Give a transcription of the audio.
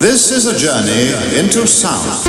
This is a journey into sound.